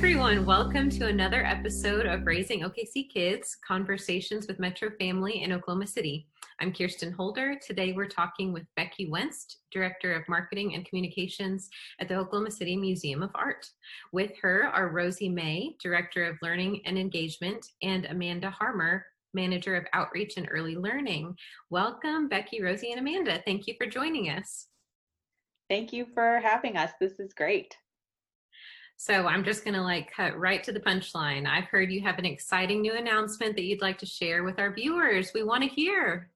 everyone. Welcome to another episode of Raising OKC Kids Conversations with Metro Family in Oklahoma City. I'm Kirsten Holder. Today we're talking with Becky Weintz, Director of Marketing and Communications at the Oklahoma City Museum of Art. With her are Rosie May, Director of Learning and Engagement, and Amanda Harmer, Manager of Outreach and Early Learning. Welcome, Becky, Rosie, and Amanda. Thank you for joining us. Thank you for having us. This is great. So I'm just going to like cut right to the punchline. I've heard you have an exciting new announcement that you'd like to share with our viewers. We want to hear.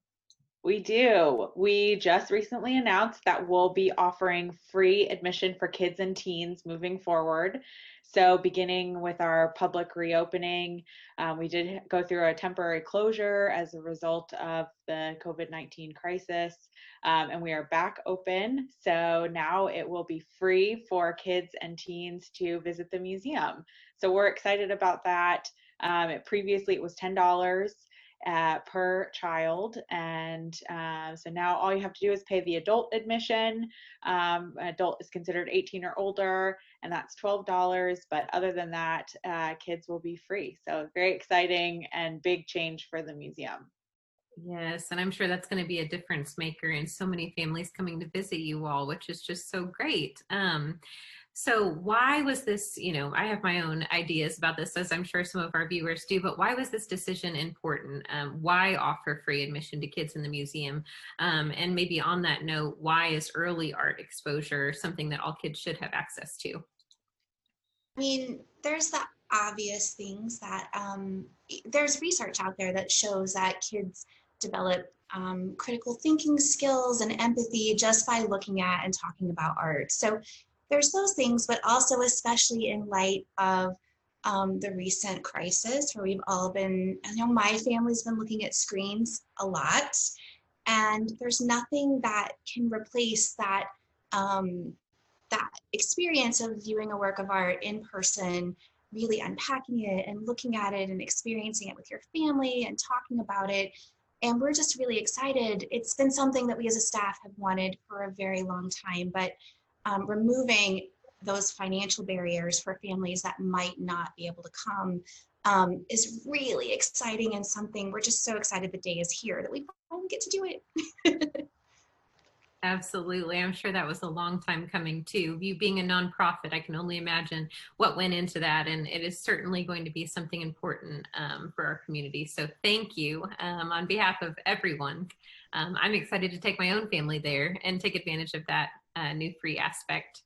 We do. We just recently announced that we'll be offering free admission for kids and teens moving forward. So, beginning with our public reopening, um, we did go through a temporary closure as a result of the COVID 19 crisis, um, and we are back open. So, now it will be free for kids and teens to visit the museum. So, we're excited about that. Um, it, previously, it was $10 uh, per child. And uh, so now all you have to do is pay the adult admission. Um, adult is considered 18 or older, and that's $12. But other than that, uh, kids will be free. So very exciting and big change for the museum. Yes, and I'm sure that's going to be a difference maker in so many families coming to visit you all, which is just so great. Um, so why was this, you know, I have my own ideas about this, as I'm sure some of our viewers do, but why was this decision important? Um, why offer free admission to kids in the museum? Um, and maybe on that note, why is early art exposure something that all kids should have access to? I mean, there's the obvious things that um, there's research out there that shows that kids develop um, critical thinking skills and empathy just by looking at and talking about art. So there's those things, but also especially in light of um, the recent crisis where we've all been, you know, my family's been looking at screens a lot, and there's nothing that can replace that um, that experience of viewing a work of art in person, really unpacking it and looking at it and experiencing it with your family and talking about it. And we're just really excited. It's been something that we as a staff have wanted for a very long time, but um, removing those financial barriers for families that might not be able to come um, is really exciting and something we're just so excited the day is here that we finally get to do it. Absolutely. I'm sure that was a long time coming too. You being a nonprofit, I can only imagine what went into that. And it is certainly going to be something important um, for our community. So thank you um, on behalf of everyone. Um, I'm excited to take my own family there and take advantage of that uh, new free aspect.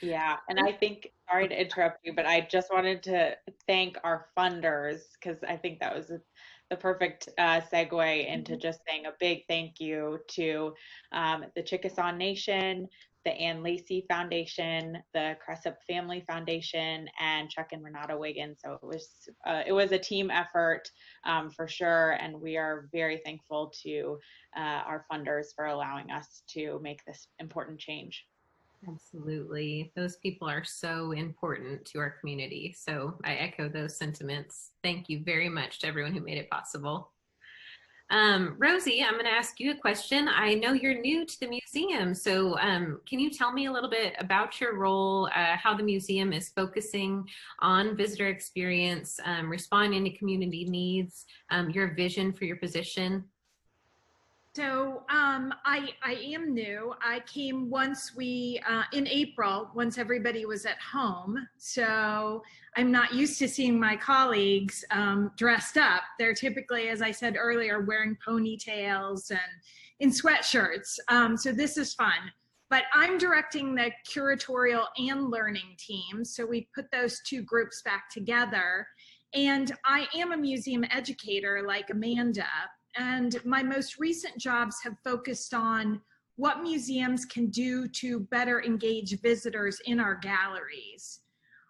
Yeah, and I think sorry to interrupt you, but I just wanted to thank our funders because I think that was a, the perfect uh, segue into mm-hmm. just saying a big thank you to um, the Chickasaw Nation, the Ann Lacy Foundation, the Cressup Family Foundation, and Chuck and Renata Wiggins. So it was uh, it was a team effort um, for sure, and we are very thankful to uh, our funders for allowing us to make this important change. Absolutely. Those people are so important to our community. So I echo those sentiments. Thank you very much to everyone who made it possible. Um, Rosie, I'm going to ask you a question. I know you're new to the museum, so um, can you tell me a little bit about your role, uh, how the museum is focusing on visitor experience, um, responding to community needs, um, your vision for your position? So um, I, I am new. I came once we, uh, in April, once everybody was at home. So I'm not used to seeing my colleagues um, dressed up. They're typically, as I said earlier, wearing ponytails and in sweatshirts. Um, so this is fun. But I'm directing the curatorial and learning team. So we put those two groups back together. And I am a museum educator like Amanda, and my most recent jobs have focused on what museums can do to better engage visitors in our galleries.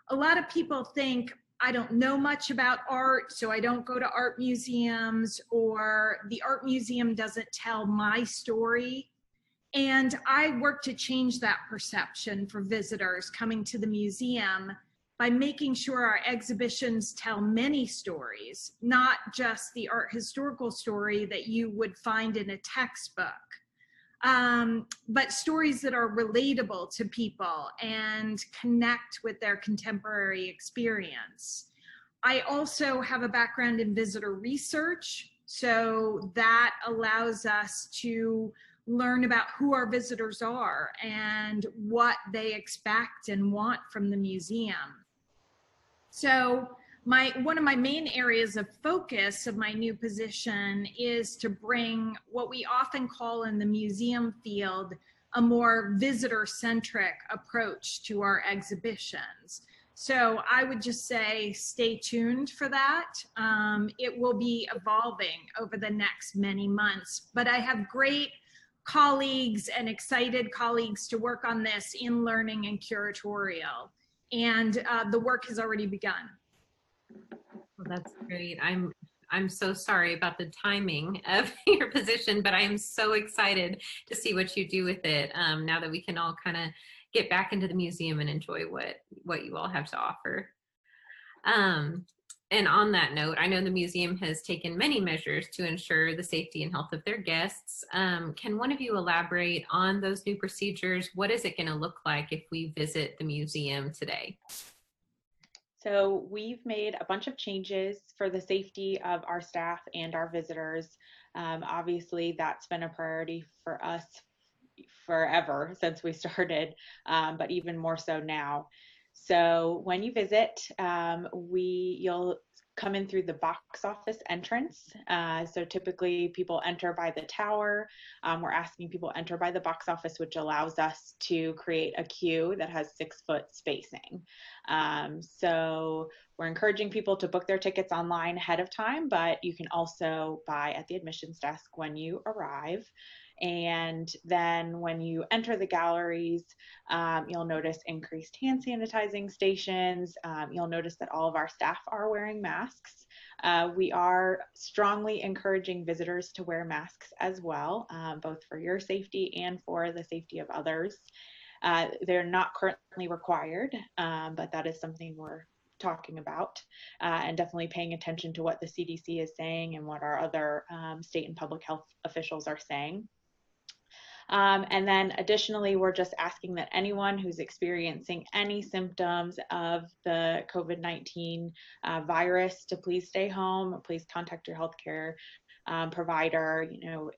A lot of people think, I don't know much about art, so I don't go to art museums, or the art museum doesn't tell my story. And I work to change that perception for visitors coming to the museum by making sure our exhibitions tell many stories, not just the art historical story that you would find in a textbook. um, but stories that are relatable to people and connect with their contemporary experience. I also have a background in visitor research, so that allows us to learn about who our visitors are and what they expect and want from the museum. So my one of my main areas of focus of my new position is to bring what we often call in the museum field a more visitor centric approach to our exhibitions. So i would just say stay tuned for that. Um, it will be evolving over the next many months but i have great colleagues and excited colleagues to work on this in learning and curatorial and uh, the work has already begun well, that's great. I'm I'm so sorry about the timing of your position, but I am so excited to see what you do with it. Um, now that we can all kind of get back into the museum and enjoy what what you all have to offer. Um, and on that note, I know the museum has taken many measures to ensure the safety and health of their guests. Um, can one of you elaborate on those new procedures? What is it going to look like if we visit the museum today? So we've made a bunch of changes for the safety of our staff and our visitors. Um, obviously, that's been a priority for us forever since we started, um, but even more so now. So when you visit, um, we you'll come in through the box office entrance. Uh, so typically people enter by the tower. Um, we're asking people enter by the box office, which allows us to create a queue that has six foot spacing. Um, so we're encouraging people to book their tickets online ahead of time, but you can also buy at the admissions desk when you arrive. And then when you enter the galleries, um, you'll notice increased hand sanitizing stations. Um, you'll notice that all of our staff are wearing masks. Uh, we are strongly encouraging visitors to wear masks as well, um, both for your safety and for the safety of others. Uh, they're not currently required, um, but that is something we're talking about uh, and definitely paying attention to what the CDC is saying and what our other um, state and public health officials are saying. Um, and then additionally, we're just asking that anyone who's experiencing any symptoms of the COVID 19 uh, virus to please stay home, please contact your healthcare um, provider. You know,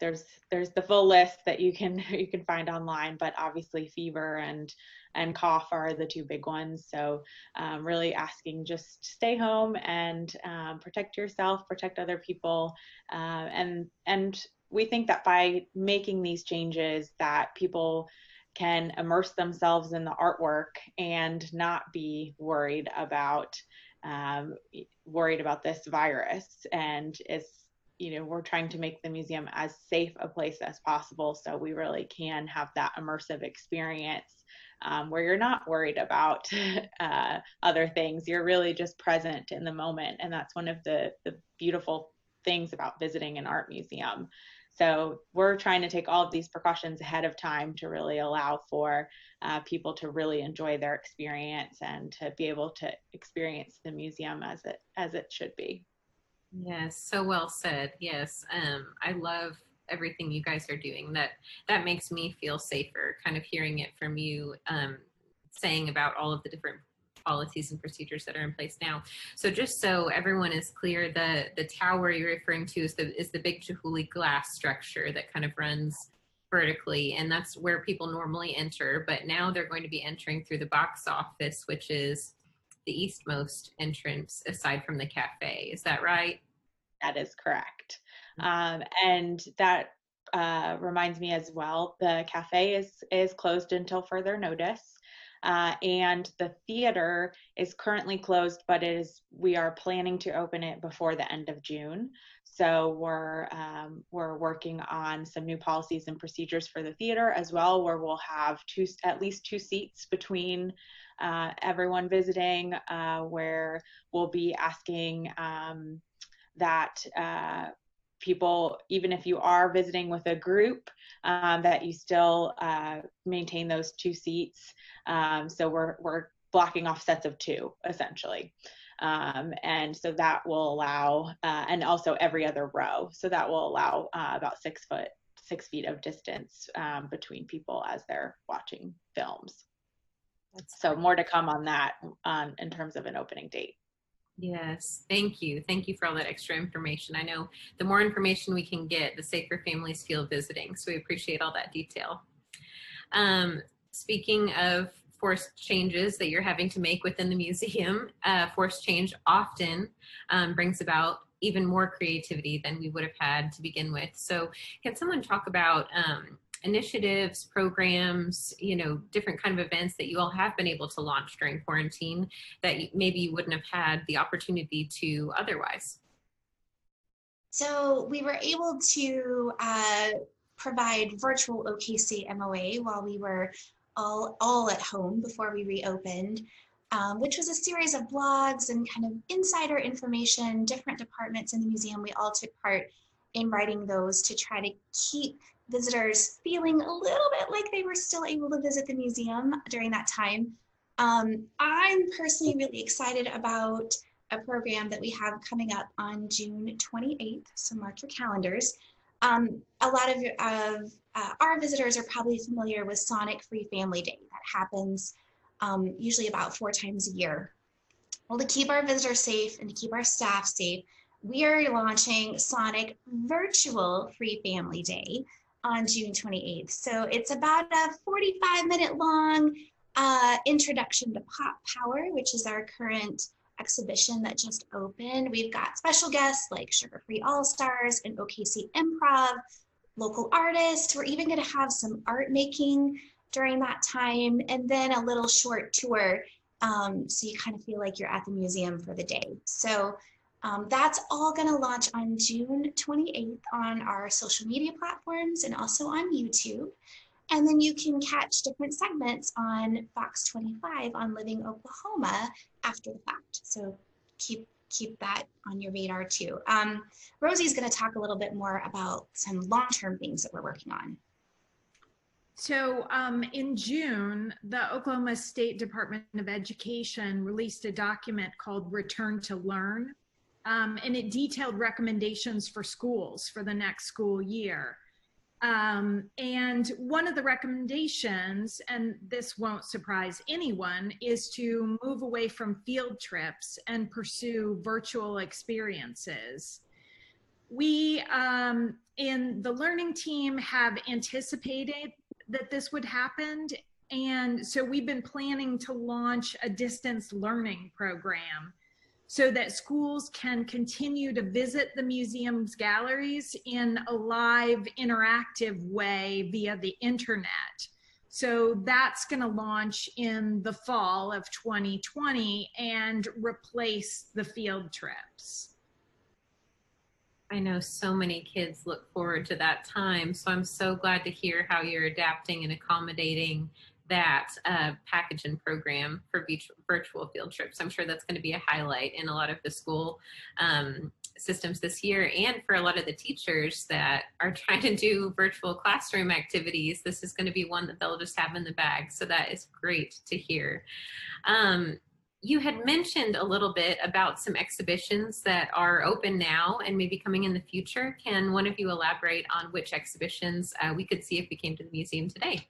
there's there's the full list that you can you can find online but obviously fever and and cough are the two big ones so um, really asking just stay home and um, protect yourself protect other people uh, and and we think that by making these changes that people can immerse themselves in the artwork and not be worried about um, worried about this virus. And it's you know we're trying to make the museum as safe a place as possible. So we really can have that immersive experience um, where you're not worried about uh, other things. You're really just present in the moment. And that's one of the, the beautiful things about visiting an art museum so we're trying to take all of these precautions ahead of time to really allow for uh, people to really enjoy their experience and to be able to experience the museum as it as it should be. Yes, so well said. Yes, um, I love everything you guys are doing. That that makes me feel safer. Kind of hearing it from you, um, saying about all of the different policies and procedures that are in place now. So just so everyone is clear, the the tower you're referring to is the is the big Chihuly glass structure that kind of runs vertically, and that's where people normally enter. But now they're going to be entering through the box office, which is the eastmost entrance aside from the cafe. Is that right? That is correct. Um, and that uh, reminds me as well, the cafe is is closed until further notice. Uh, and the theater is currently closed, but it is we are planning to open it before the end of June. So we're um, we're working on some new policies and procedures for the theater as well, where we'll have two at least two seats between uh, everyone visiting, uh, where we'll be asking um, that uh, people, even if you are visiting with a group, um, that you still uh, maintain those two seats. Um, so we're we're blocking off sets of two essentially. Um, and so that will allow, uh, and also every other row. So that will allow uh, about six foot six feet of distance um, between people as they're watching films. So more to come on that um, in terms of an opening date. Yes, thank you. Thank you for all that extra information. I know the more information we can get, the safer families feel visiting. So we appreciate all that detail. Um, speaking of forced changes that you're having to make within the museum, uh, forced change often um, brings about even more creativity than we would have had to begin with. So can someone talk about um, initiatives, programs, you know, different kind of events that you all have been able to launch during quarantine that maybe you wouldn't have had the opportunity to otherwise? So we were able to uh, provide virtual OKC MOA while we were all, all at home before we reopened, um, which was a series of blogs and kind of insider information, different departments in the museum. We all took part in writing those to try to keep visitors feeling a little bit like they were still able to visit the museum during that time. Um, I'm personally really excited about a program that we have coming up on June 28th, so mark your calendars. Um, a lot of, of uh, our visitors are probably familiar with Sonic Free Family Day. That happens um, usually about four times a year. Well, to keep our visitors safe and to keep our staff safe, we are launching Sonic Virtual Free Family Day on June 28th. So it's about a 45 minute long uh, introduction to Pop Power, which is our current exhibition that just opened. We've got special guests like Sugar Free All Stars and OKC Improv, local artists. We're even going to have some art making during that time, and then a little short tour um, so you kind of feel like you're at the museum for the day. So um, that's all going to launch on June 28th on our social media platforms and also on YouTube. And then you can catch different segments on Fox 25 on Living Oklahoma after the fact. So keep keep that on your radar too. Um, Rosie's going to talk a little bit more about some long-term things that we're working on. So um, in June, the Oklahoma State Department of Education released a document called Return to Learn um, and it detailed recommendations for schools for the next school year. Um, and one of the recommendations, and this won't surprise anyone, is to move away from field trips and pursue virtual experiences. We um, in the learning team have anticipated that this would happen. And so we've been planning to launch a distance learning program so that schools can continue to visit the museum's galleries in a live interactive way via the internet. So that's going to launch in the fall of 2020 and replace the field trips. I know so many kids look forward to that time. So I'm so glad to hear how you're adapting and accommodating that uh, package and program for virtual field trips. I'm sure that's going to be a highlight in a lot of the school um, systems this year and for a lot of the teachers that are trying to do virtual classroom activities. This is going to be one that they'll just have in the bag. So that is great to hear. Um, you had mentioned a little bit about some exhibitions that are open now and maybe coming in the future. Can one of you elaborate on which exhibitions uh, we could see if we came to the museum today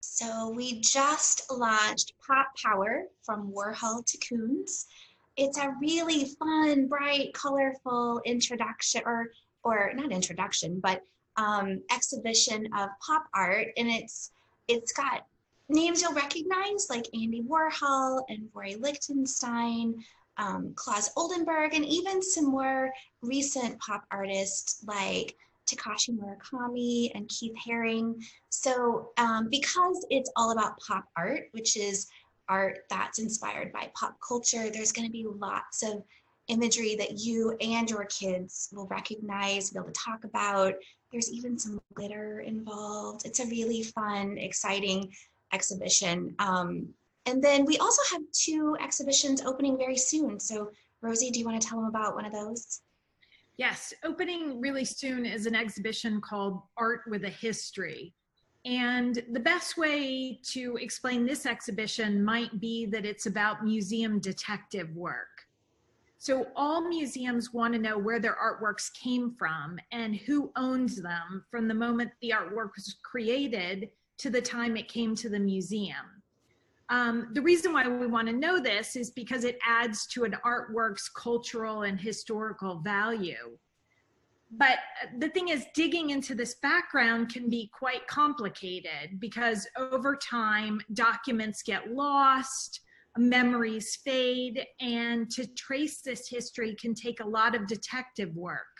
so we just launched Pop Power from Warhol to Koons. It's a really fun, bright, colorful introduction, or or not introduction, but um, exhibition of pop art, and it's it's got names you'll recognize like Andy Warhol and Roy Lichtenstein, um, Claes Oldenburg, and even some more recent pop artists like Takashi Murakami and Keith Haring. So um, because it's all about pop art, which is art that's inspired by pop culture, there's going to be lots of imagery that you and your kids will recognize, be able to talk about. There's even some glitter involved. It's a really fun, exciting exhibition. Um, and then we also have two exhibitions opening very soon. So Rosie, do you want to tell them about one of those? Yes, opening really soon is an exhibition called Art with a History. And the best way to explain this exhibition might be that it's about museum detective work. So all museums want to know where their artworks came from and who owns them from the moment the artwork was created to the time it came to the museum. Um, the reason why we want to know this is because it adds to an artwork's cultural and historical value. But the thing is, digging into this background can be quite complicated because over time, documents get lost, memories fade, and to trace this history can take a lot of detective work.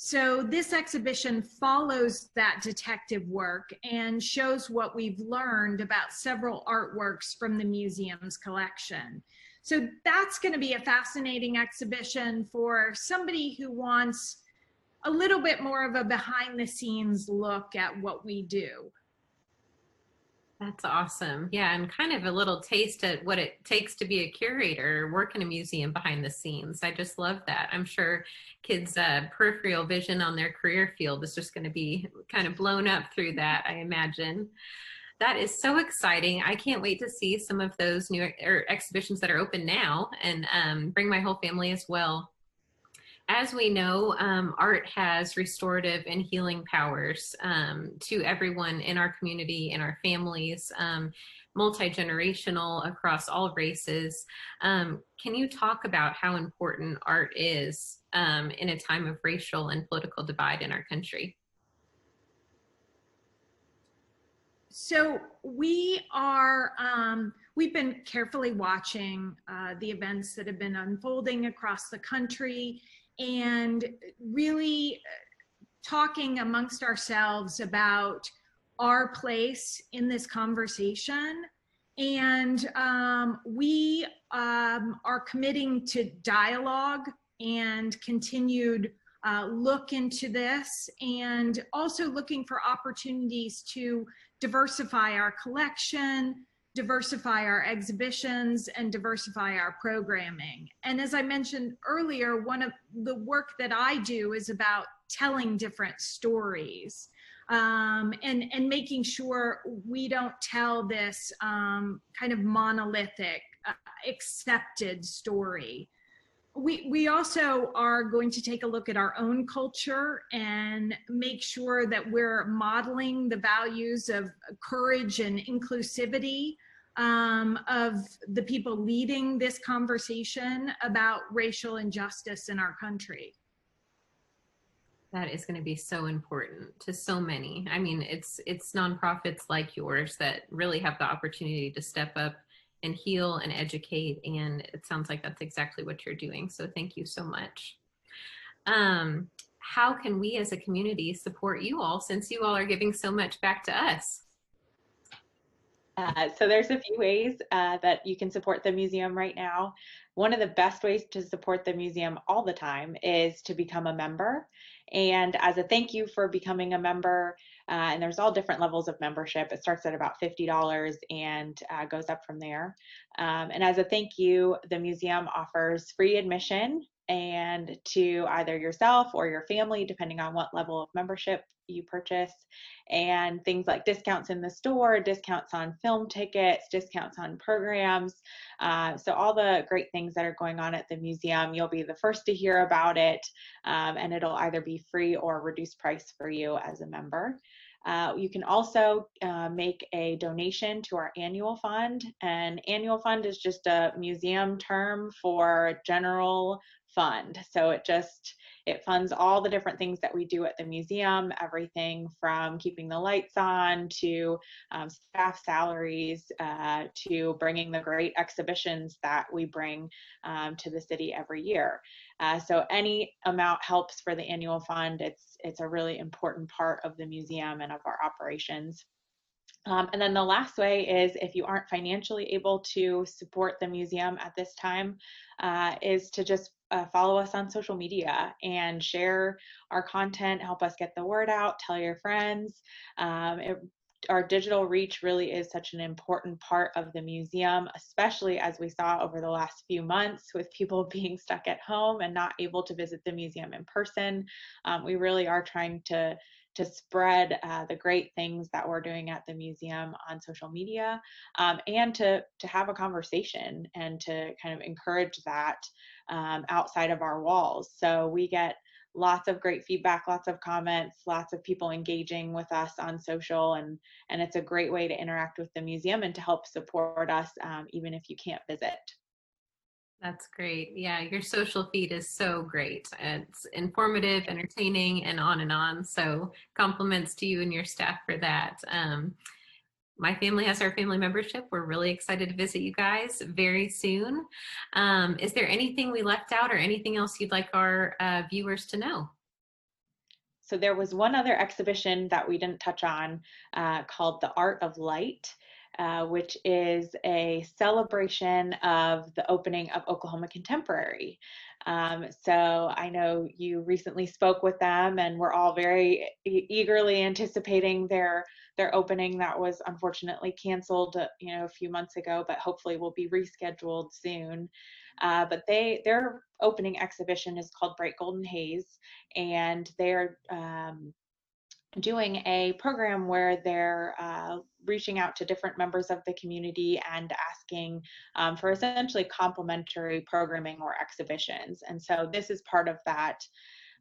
So this exhibition follows that detective work and shows what we've learned about several artworks from the museum's collection. So that's going to be a fascinating exhibition for somebody who wants a little bit more of a behind the scenes look at what we do. That's awesome. Yeah, and kind of a little taste at what it takes to be a curator, work in a museum behind the scenes. I just love that. I'm sure kids' uh, peripheral vision on their career field is just going to be kind of blown up through that, I imagine. That is so exciting. I can't wait to see some of those new er, exhibitions that are open now and um, bring my whole family as well as we know, um, art has restorative and healing powers um, to everyone in our community, in our families, um, multi-generational across all races. Um, can you talk about how important art is um, in a time of racial and political divide in our country? So we are, um, we've been carefully watching uh, the events that have been unfolding across the country and really talking amongst ourselves about our place in this conversation. And um, we um, are committing to dialogue and continued uh, look into this and also looking for opportunities to diversify our collection, diversify our exhibitions and diversify our programming. And as I mentioned earlier, one of the work that I do is about telling different stories um, and, and making sure we don't tell this um, kind of monolithic, uh, accepted story. We, we also are going to take a look at our own culture and make sure that we're modeling the values of courage and inclusivity um, of the people leading this conversation about racial injustice in our country. That is going to be so important to so many. I mean, it's it's nonprofits like yours that really have the opportunity to step up and heal and educate, and it sounds like that's exactly what you're doing. So thank you so much. Um, how can we as a community support you all since you all are giving so much back to us? Uh, so there's a few ways uh, that you can support the museum right now. One of the best ways to support the museum all the time is to become a member. And as a thank you for becoming a member, uh, and there's all different levels of membership. It starts at about $50 and uh, goes up from there. Um, and as a thank you, the museum offers free admission and to either yourself or your family, depending on what level of membership you purchase, and things like discounts in the store, discounts on film tickets, discounts on programs. Uh, so, all the great things that are going on at the museum, you'll be the first to hear about it, um, and it'll either be free or reduced price for you as a member. Uh, you can also uh, make a donation to our annual fund. And annual fund is just a museum term for general fund. So it just it funds all the different things that we do at the museum, everything from keeping the lights on to um, staff salaries uh, to bringing the great exhibitions that we bring um, to the city every year. Uh, so any amount helps for the annual fund. It's it's a really important part of the museum and of our operations. Um, and then the last way is if you aren't financially able to support the museum at this time, uh, is to just uh, follow us on social media and share our content, help us get the word out, tell your friends. Um, it, our digital reach really is such an important part of the museum, especially as we saw over the last few months with people being stuck at home and not able to visit the museum in person. Um, we really are trying to to spread uh, the great things that we're doing at the museum on social media um, and to, to have a conversation and to kind of encourage that um, outside of our walls. So we get lots of great feedback, lots of comments, lots of people engaging with us on social, and and it's a great way to interact with the museum and to help support us, um, even if you can't visit. That's great. Yeah, your social feed is so great. It's informative, entertaining, and on and on. So compliments to you and your staff for that. Um, my family has our family membership. We're really excited to visit you guys very soon. Um, is there anything we left out or anything else you'd like our uh, viewers to know? So there was one other exhibition that we didn't touch on uh, called The Art of Light. Uh, which is a celebration of the opening of Oklahoma Contemporary. Um, so I know you recently spoke with them, and we're all very e- eagerly anticipating their their opening. That was unfortunately canceled, uh, you know, a few months ago, but hopefully will be rescheduled soon. Uh, but they their opening exhibition is called Bright Golden Haze, and they're um, doing a program where they're uh, reaching out to different members of the community and asking um, for essentially complimentary programming or exhibitions. And so this is part of that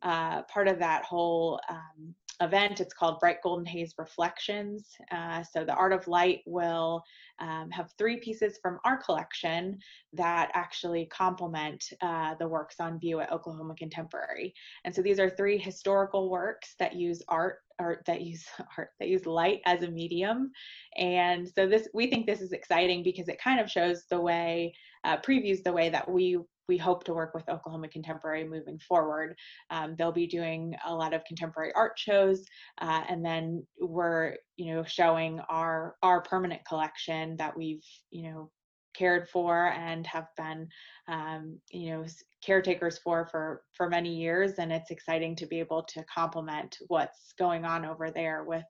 uh, part of that whole um, event. It's called Bright Golden Haze Reflections. Uh, so the Art of Light will um, have three pieces from our collection that actually complement uh, the works on view at Oklahoma Contemporary. And so these are three historical works that use art art that use art that use light as a medium and so this we think this is exciting because it kind of shows the way uh, previews the way that we we hope to work with Oklahoma Contemporary moving forward. Um, they'll be doing a lot of contemporary art shows, uh, and then we're you know showing our our permanent collection that we've you know cared for and have been um, you know caretakers for for for many years and it's exciting to be able to complement what's going on over there with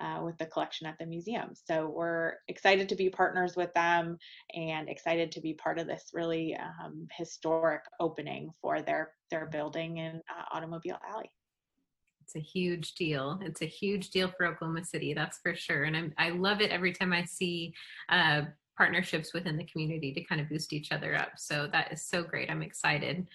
uh, with the collection at the museum so we're excited to be partners with them and excited to be part of this really um, historic opening for their their building in uh, automobile alley it's a huge deal. It's a huge deal for Oklahoma City, that's for sure. And I'm, I love it every time I see uh, partnerships within the community to kind of boost each other up. So that is so great. I'm excited.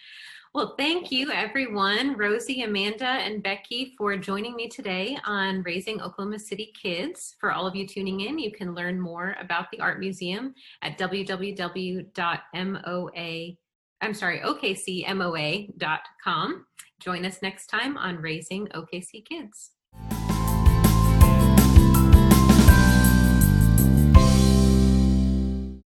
Well, thank you everyone, Rosie, Amanda, and Becky for joining me today on Raising Oklahoma City Kids. For all of you tuning in, you can learn more about the Art Museum at www.moa, I'm sorry, okcmoa.com. Join us next time on Raising OKC Kids.